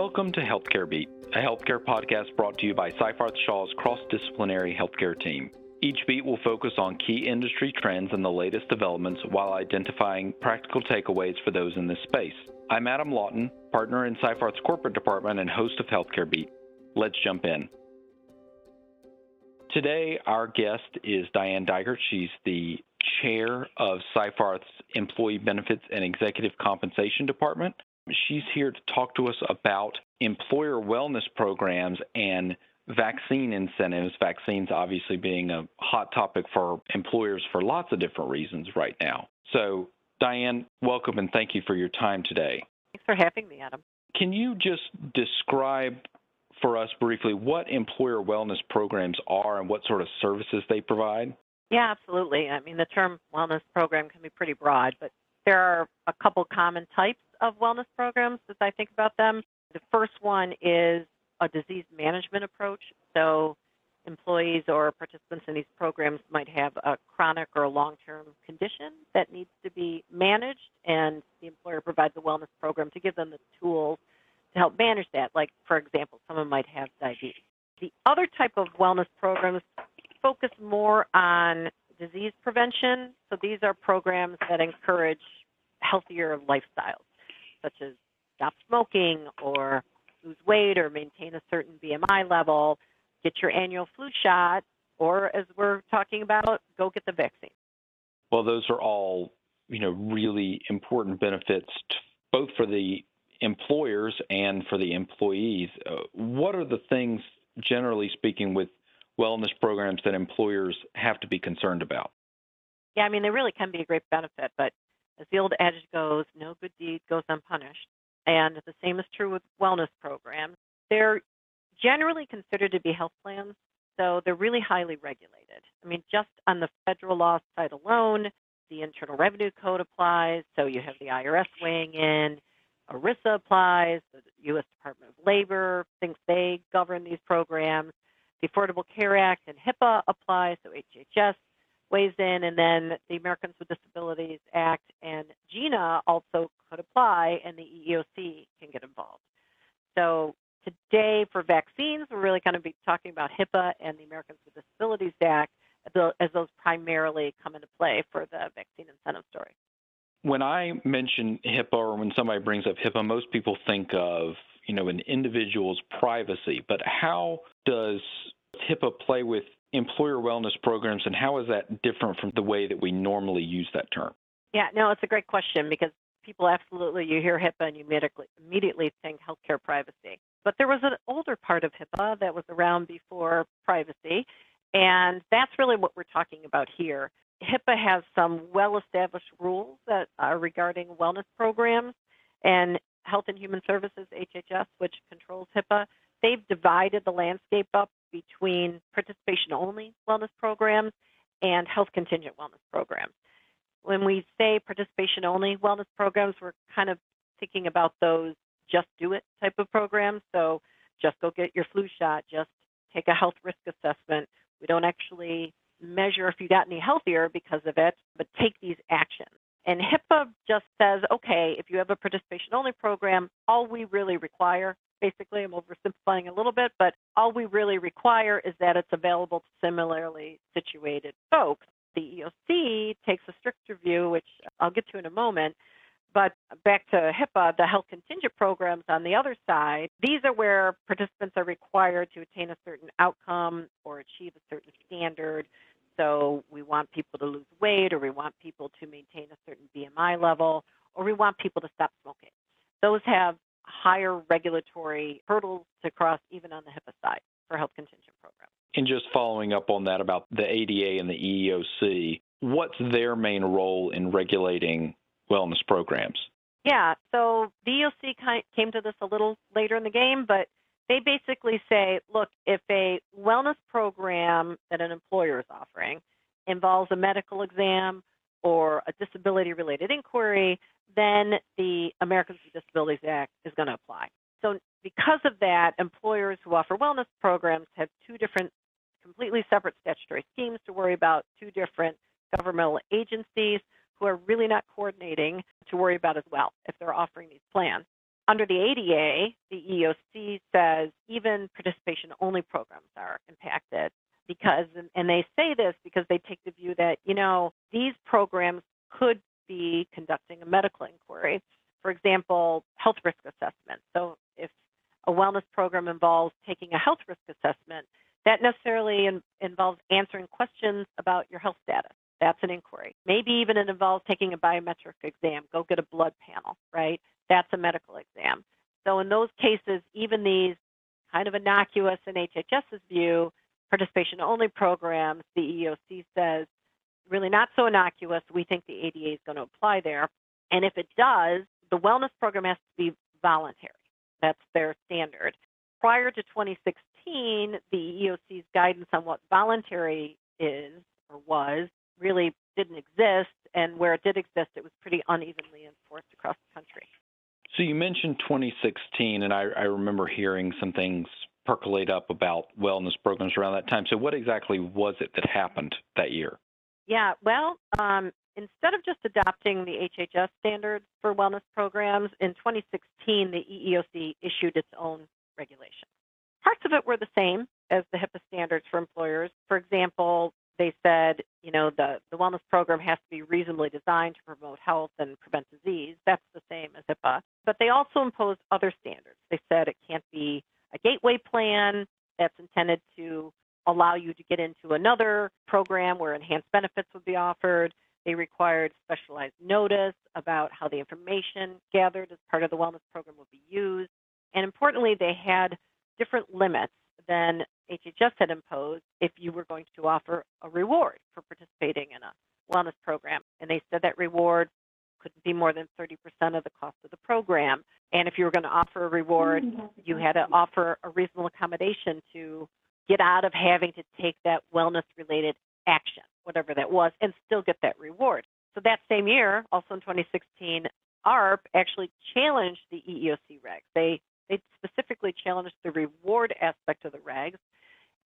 Welcome to Healthcare Beat, a healthcare podcast brought to you by Seyfarth Shaw's cross disciplinary healthcare team. Each beat will focus on key industry trends and the latest developments while identifying practical takeaways for those in this space. I'm Adam Lawton, partner in Seyfarth's corporate department and host of Healthcare Beat. Let's jump in. Today, our guest is Diane Dygert. She's the chair of Seyfarth's Employee Benefits and Executive Compensation Department. She's here to talk to us about employer wellness programs and vaccine incentives, vaccines obviously being a hot topic for employers for lots of different reasons right now. So, Diane, welcome and thank you for your time today. Thanks for having me, Adam. Can you just describe for us briefly what employer wellness programs are and what sort of services they provide? Yeah, absolutely. I mean, the term wellness program can be pretty broad, but there are a couple common types of wellness programs as I think about them. The first one is a disease management approach. So, employees or participants in these programs might have a chronic or long term condition that needs to be managed, and the employer provides a wellness program to give them the tools to help manage that. Like, for example, someone might have diabetes. The other type of wellness programs focus more on disease prevention. So, these are programs that encourage healthier lifestyles, such as stop smoking or lose weight or maintain a certain BMI level, get your annual flu shot, or as we're talking about, go get the vaccine. Well, those are all, you know, really important benefits both for the employers and for the employees. Uh, what are the things, generally speaking, with wellness programs that employers have to be concerned about? Yeah, I mean, they really can be a great benefit, but as the old adage goes, no good deed goes unpunished. And the same is true with wellness programs. They're generally considered to be health plans, so they're really highly regulated. I mean, just on the federal law side alone, the Internal Revenue Code applies, so you have the IRS weighing in, ERISA applies, the U.S. Department of Labor thinks they govern these programs, the Affordable Care Act and HIPAA apply, so HHS weighs in, and then the Americans with Disabilities Act and GINA also could apply, and the EEOC can get involved. So today for vaccines, we're really going to be talking about HIPAA and the Americans with Disabilities Act as those primarily come into play for the vaccine incentive story. When I mention HIPAA or when somebody brings up HIPAA, most people think of you know an individual's privacy. But how does HIPAA play with employer wellness programs, and how is that different from the way that we normally use that term? Yeah, no, it's a great question because people absolutely, you hear HIPAA and you immediately, immediately think healthcare privacy. But there was an older part of HIPAA that was around before privacy, and that's really what we're talking about here. HIPAA has some well established rules that are regarding wellness programs, and Health and Human Services, HHS, which controls HIPAA, they've divided the landscape up between participation only wellness programs and health contingent wellness programs. When we say participation only wellness programs, we're kind of thinking about those just do it type of programs. So just go get your flu shot, just take a health risk assessment. We don't actually measure if you got any healthier because of it, but take these actions. And HIPAA just says, okay, if you have a participation only program, all we really require basically. I'm oversimplifying a little bit, but all we really require is that it's available to similarly situated folks. The EEOC takes a stricter view, which I'll get to in a moment. But back to HIPAA, the health contingent programs on the other side, these are where participants are required to attain a certain outcome or achieve a certain standard. So we want people to lose weight, or we want people to maintain a certain BMI level, or we want people to stop smoking. Those have higher regulatory hurdles to cross even on the HIPAA side for health contingent programs. And just following up on that about the ADA and the EEOC, what's their main role in regulating wellness programs? Yeah, so the EEOC came to this a little later in the game, but they basically say, look, if a wellness program that an employer is offering involves a medical exam or a disability related inquiry, then the Americans with Disabilities Act is going to apply. So, because of that, employers who offer wellness programs have two different, completely separate statutory schemes to worry about, two different governmental agencies who are really not coordinating to worry about as well if they're offering these plans. under the ADA, the EEOC says even participation only programs are impacted because, and they say this because they take the view that, you know, these programs could be conducting a medical inquiry. For example, health risk assessment. So if a wellness program involves taking a health risk assessment, that necessarily in, involves answering questions about your health status. That's an inquiry. Maybe even it involves taking a biometric exam, go get a blood panel, right? That's a medical exam. So in those cases, even these kind of innocuous in HHS's view, participation only programs, the EEOC says, really not so innocuous. We think the ADA is going to apply there. And if it does, the wellness program has to be voluntary. That's their standard. Prior to 2016, the EEOC's guidance on what voluntary is or was really didn't exist, and where it did exist, it was pretty unevenly enforced across the country. So you mentioned 2016, and I, I remember hearing some things percolate up about wellness programs around that time. So what exactly was it that happened that year? Yeah, well, um, instead of just adopting the HHS standards for wellness programs, in 2016, the EEOC issued its own regulations. Parts of it were the same as the HIPAA standards for employers. For example, they said, you know, the, the wellness program has to be reasonably designed to promote health and prevent disease. That's the same as HIPAA. But they also imposed other standards. They said it can't be a gateway plan that's intended to allow you to get into another program where enhanced benefits would be offered. They required specialized notice about how the information gathered as part of the wellness program would be used. And importantly, they had different limits than HHS had imposed if you were going to offer a reward for participating in a wellness program. And they said that reward couldn't be more than 30% of the cost of the program. And if you were going to offer a reward, you had to offer a reasonable accommodation to get out of having to take that wellness related action, whatever that was, and still get that reward. So that same year, also in 2016, AARP actually challenged the EEOC regs. They they specifically challenged the reward aspect of the regs.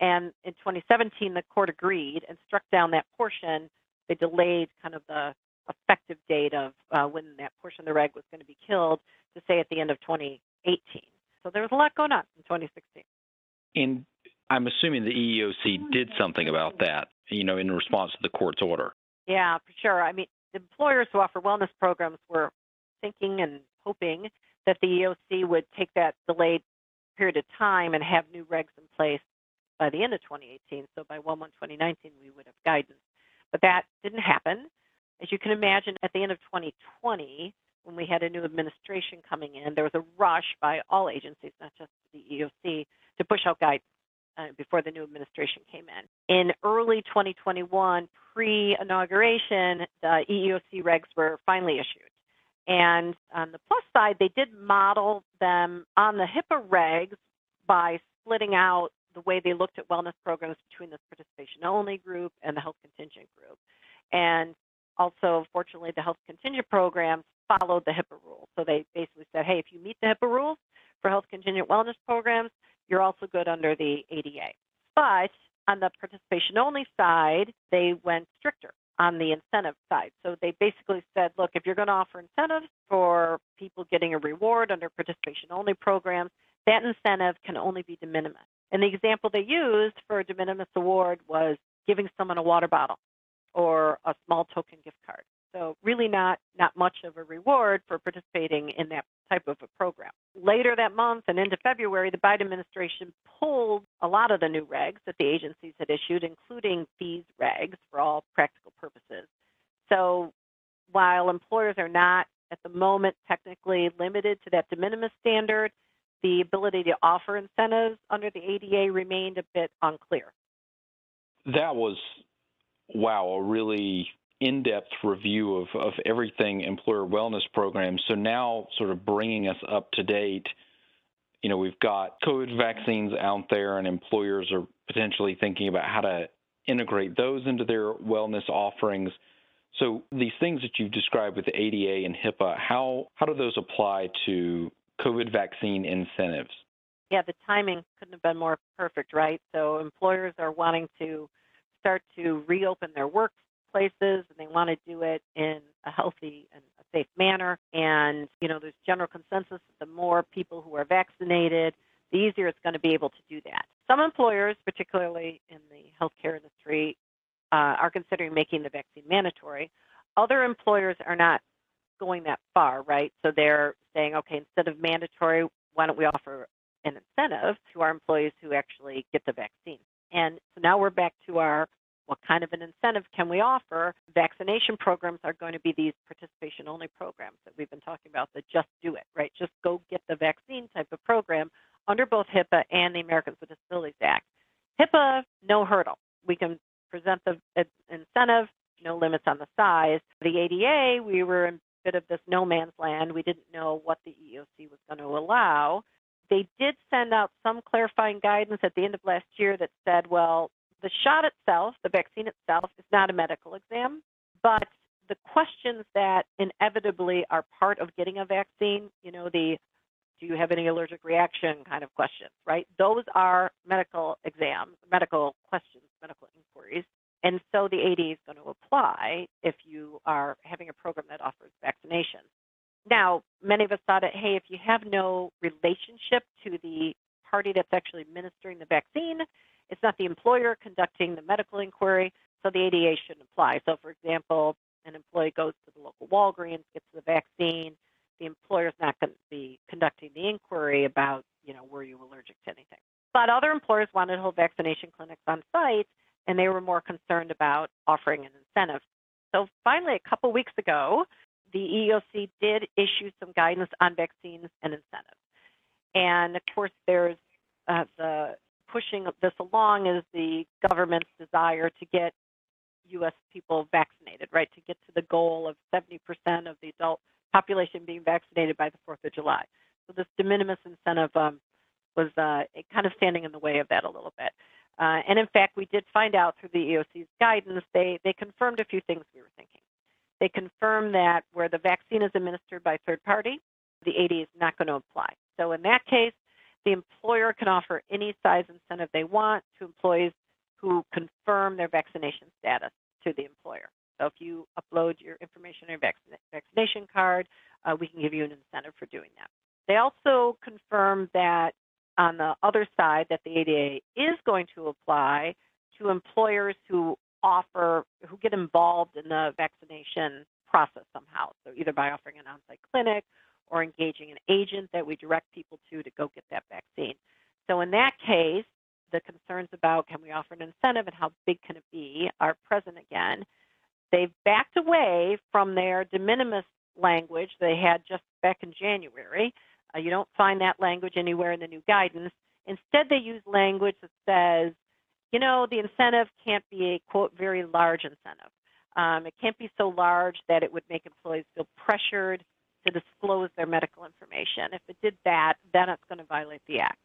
And in 2017, the court agreed and struck down that portion. They delayed kind of the effective date of uh, when that portion of the reg was going to be killed to say at the end of 2018. So there was a lot going on in 2016. And I'm assuming the EEOC did something about that, you know, in response to the court's order. Yeah, for sure. I mean, the employers who offer wellness programs were thinking and hoping that the EEOC would take that delayed period of time and have new regs in place by the end of 2018. So by 1 1 2019, we would have guidance. But that didn't happen. As you can imagine, at the end of 2020, when we had a new administration coming in, there was a rush by all agencies, not just the EEOC, to push out guidance uh, before the new administration came in. In early 2021, pre inauguration, the EEOC regs were finally issued. And on the plus side, they did model them on the HIPAA regs by splitting out the way they looked at wellness programs between the participation only group and the health contingent group. And also, fortunately, the health contingent programs followed the HIPAA rules. So they basically said, hey, if you meet the HIPAA rules for health contingent wellness programs, you're also good under the ADA. But on the participation only side, they went stricter on the incentive side. So they basically said, look, if you're going to offer incentives for people getting a reward under participation only programs, that incentive can only be de minimis. And the example they used for a de minimis award was giving someone a water bottle or a small token gift card. So really not not much of a reward for participating in that type of a program. Later that month and into February, the Biden administration pulled a lot of the new regs that the agencies had issued, including these regs for all practical purposes. So while employers are not at the moment technically limited to that de minimis standard, the ability to offer incentives under the ADA remained a bit unclear. That was, wow, a really in-depth review of, of everything employer wellness programs. So now, sort of bringing us up to date, you know, we've got COVID vaccines out there, and employers are potentially thinking about how to integrate those into their wellness offerings. So these things that you've described with the ADA and HIPAA, how how do those apply to COVID vaccine incentives? Yeah, the timing couldn't have been more perfect, right? So employers are wanting to start to reopen their work places and they want to do it in a healthy and a safe manner. And, you know, there's general consensus that the more people who are vaccinated, the easier it's going to be able to do that. Some employers, particularly in the healthcare industry, uh, are considering making the vaccine mandatory. Other employers are not going that far, right? So they're saying, okay, instead of mandatory, why don't we offer an incentive to our employees who actually get the vaccine? And so now we're back to our what kind of an incentive can we offer? Vaccination programs are going to be these participation only programs that we've been talking about, the just do it, right? Just go get the vaccine type of program under both HIPAA and the Americans with Disabilities Act. HIPAA, no hurdle. We can present the uh, incentive, no limits on the size. The ADA, we were in a bit of this no man's land. We didn't know what the EEOC was going to allow. They did send out some clarifying guidance at the end of last year that said, well, the shot itself, the vaccine itself, is not a medical exam, but the questions that inevitably are part of getting a vaccine, you know, the do you have any allergic reaction kind of questions, right? Those are medical exams, medical questions, medical inquiries. And so the ADA is going to apply if you are having a program that offers vaccination. Now, many of us thought, that, hey, if you have no relationship to the party that's actually administering the vaccine, it's not the employer conducting the medical inquiry, so the ADA shouldn't apply. So, for example, an employee goes to the local Walgreens, gets the vaccine, the employer's not going to be conducting the inquiry about, you know, were you allergic to anything. But other employers wanted to hold vaccination clinics on site, and they were more concerned about offering an incentive. So finally, a couple weeks ago, the EEOC did issue some guidance on vaccines and incentives. And of course, there's uh, the pushing this along is the government's desire to get U.S. people vaccinated, right? To get to the goal of 70% of the adult population being vaccinated by the 4th of July. So this de minimis incentive um, was uh, kind of standing in the way of that a little bit. Uh, and in fact, we did find out through the EEOC's guidance, they, they confirmed a few things we were thinking. They confirm that where the vaccine is administered by third party, the ADA is not going to apply. So in that case, the employer can offer any size incentive they want to employees who confirm their vaccination status to the employer. So if you upload your information on your vaccina- vaccination card, uh, we can give you an incentive for doing that. They also confirm that on the other side that the ADA is going to apply to employers who offer, who get involved in the vaccination process somehow. So either by offering an on-site clinic or engaging an agent that we direct people to to go get that vaccine. So in that case, the concerns about can we offer an incentive and how big can it be are present again. They've backed away from their de minimis language they had just back in January. Uh, you don't find that language anywhere in the new guidance. Instead, they use language that says, you know, the incentive can't be a quote very large incentive. Um, it can't be so large that it would make employees feel pressured to disclose their medical information. If it did that, then it's going to violate the act.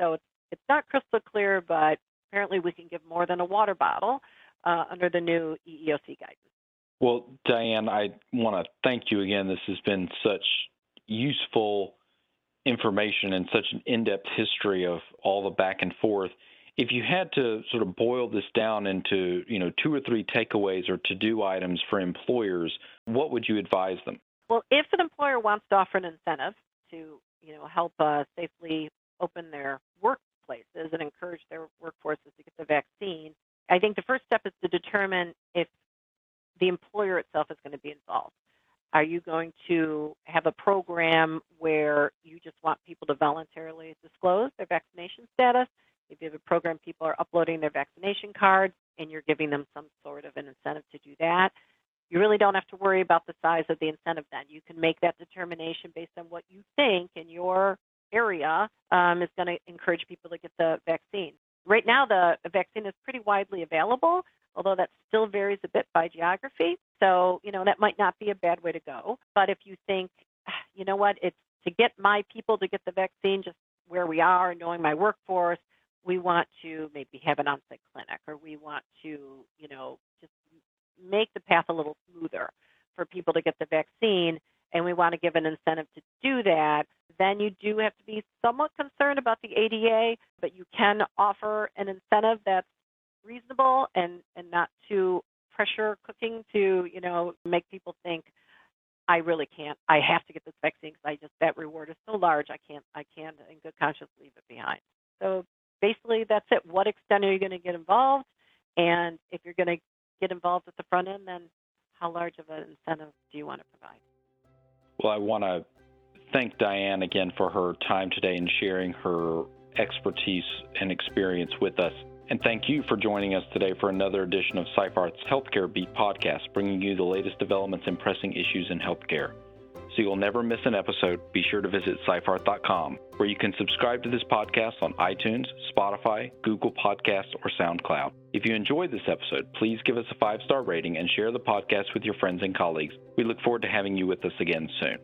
So it's, it's not crystal clear, but apparently we can give more than a water bottle uh, under the new EEOC guidance. Well, Diane, I want to thank you again. This has been such useful information and such an in-depth history of all the back and forth. If you had to sort of boil this down into, you know, two or three takeaways or to-do items for employers, what would you advise them? Well, if an employer wants to offer an incentive to, you know, help uh, safely open their workplaces and encourage their workforces to get the vaccine, I think the first step is to determine if the employer itself is going to be involved. Are you going to have a program where you just want people to voluntarily disclose their vaccination status? If you have a program, people are uploading their vaccination cards and you're giving them some sort of an incentive to do that. You really don't have to worry about the size of the incentive then. You can make that determination based on what you think in your area um, is going to encourage people to get the vaccine. Right now, the vaccine is pretty widely available, although that still varies a bit by geography. So, you know, that might not be a bad way to go. But if you think, you know what, it's to get my people to get the vaccine just where we are, knowing my workforce, we want to maybe have an on-site clinic or we want to, you know, just make the path a little smoother for people to get the vaccine and we want to give an incentive to do that, then you do have to be somewhat concerned about the ADA, but you can offer an incentive that's reasonable and, and not too pressure cooking to, you know, make people think I really can't. I have to get this vaccine because I just that reward is so large. I can't. I can't in good conscience leave it behind. So basically, that's it. What extent are you going to get involved? And if you're going to get involved at the front end, then how large of an incentive do you want to provide? Well, I want to thank Diane again for her time today and sharing her expertise and experience with us. And thank you for joining us today for another edition of Seyfarth's Healthcare Beat podcast, bringing you the latest developments and pressing issues in healthcare. So you'll never miss an episode, be sure to visit Seyfarth.com, where you can subscribe to this podcast on iTunes, Spotify, Google Podcasts, or SoundCloud. If you enjoyed this episode, please give us a five star rating and share the podcast with your friends and colleagues. We look forward to having you with us again soon.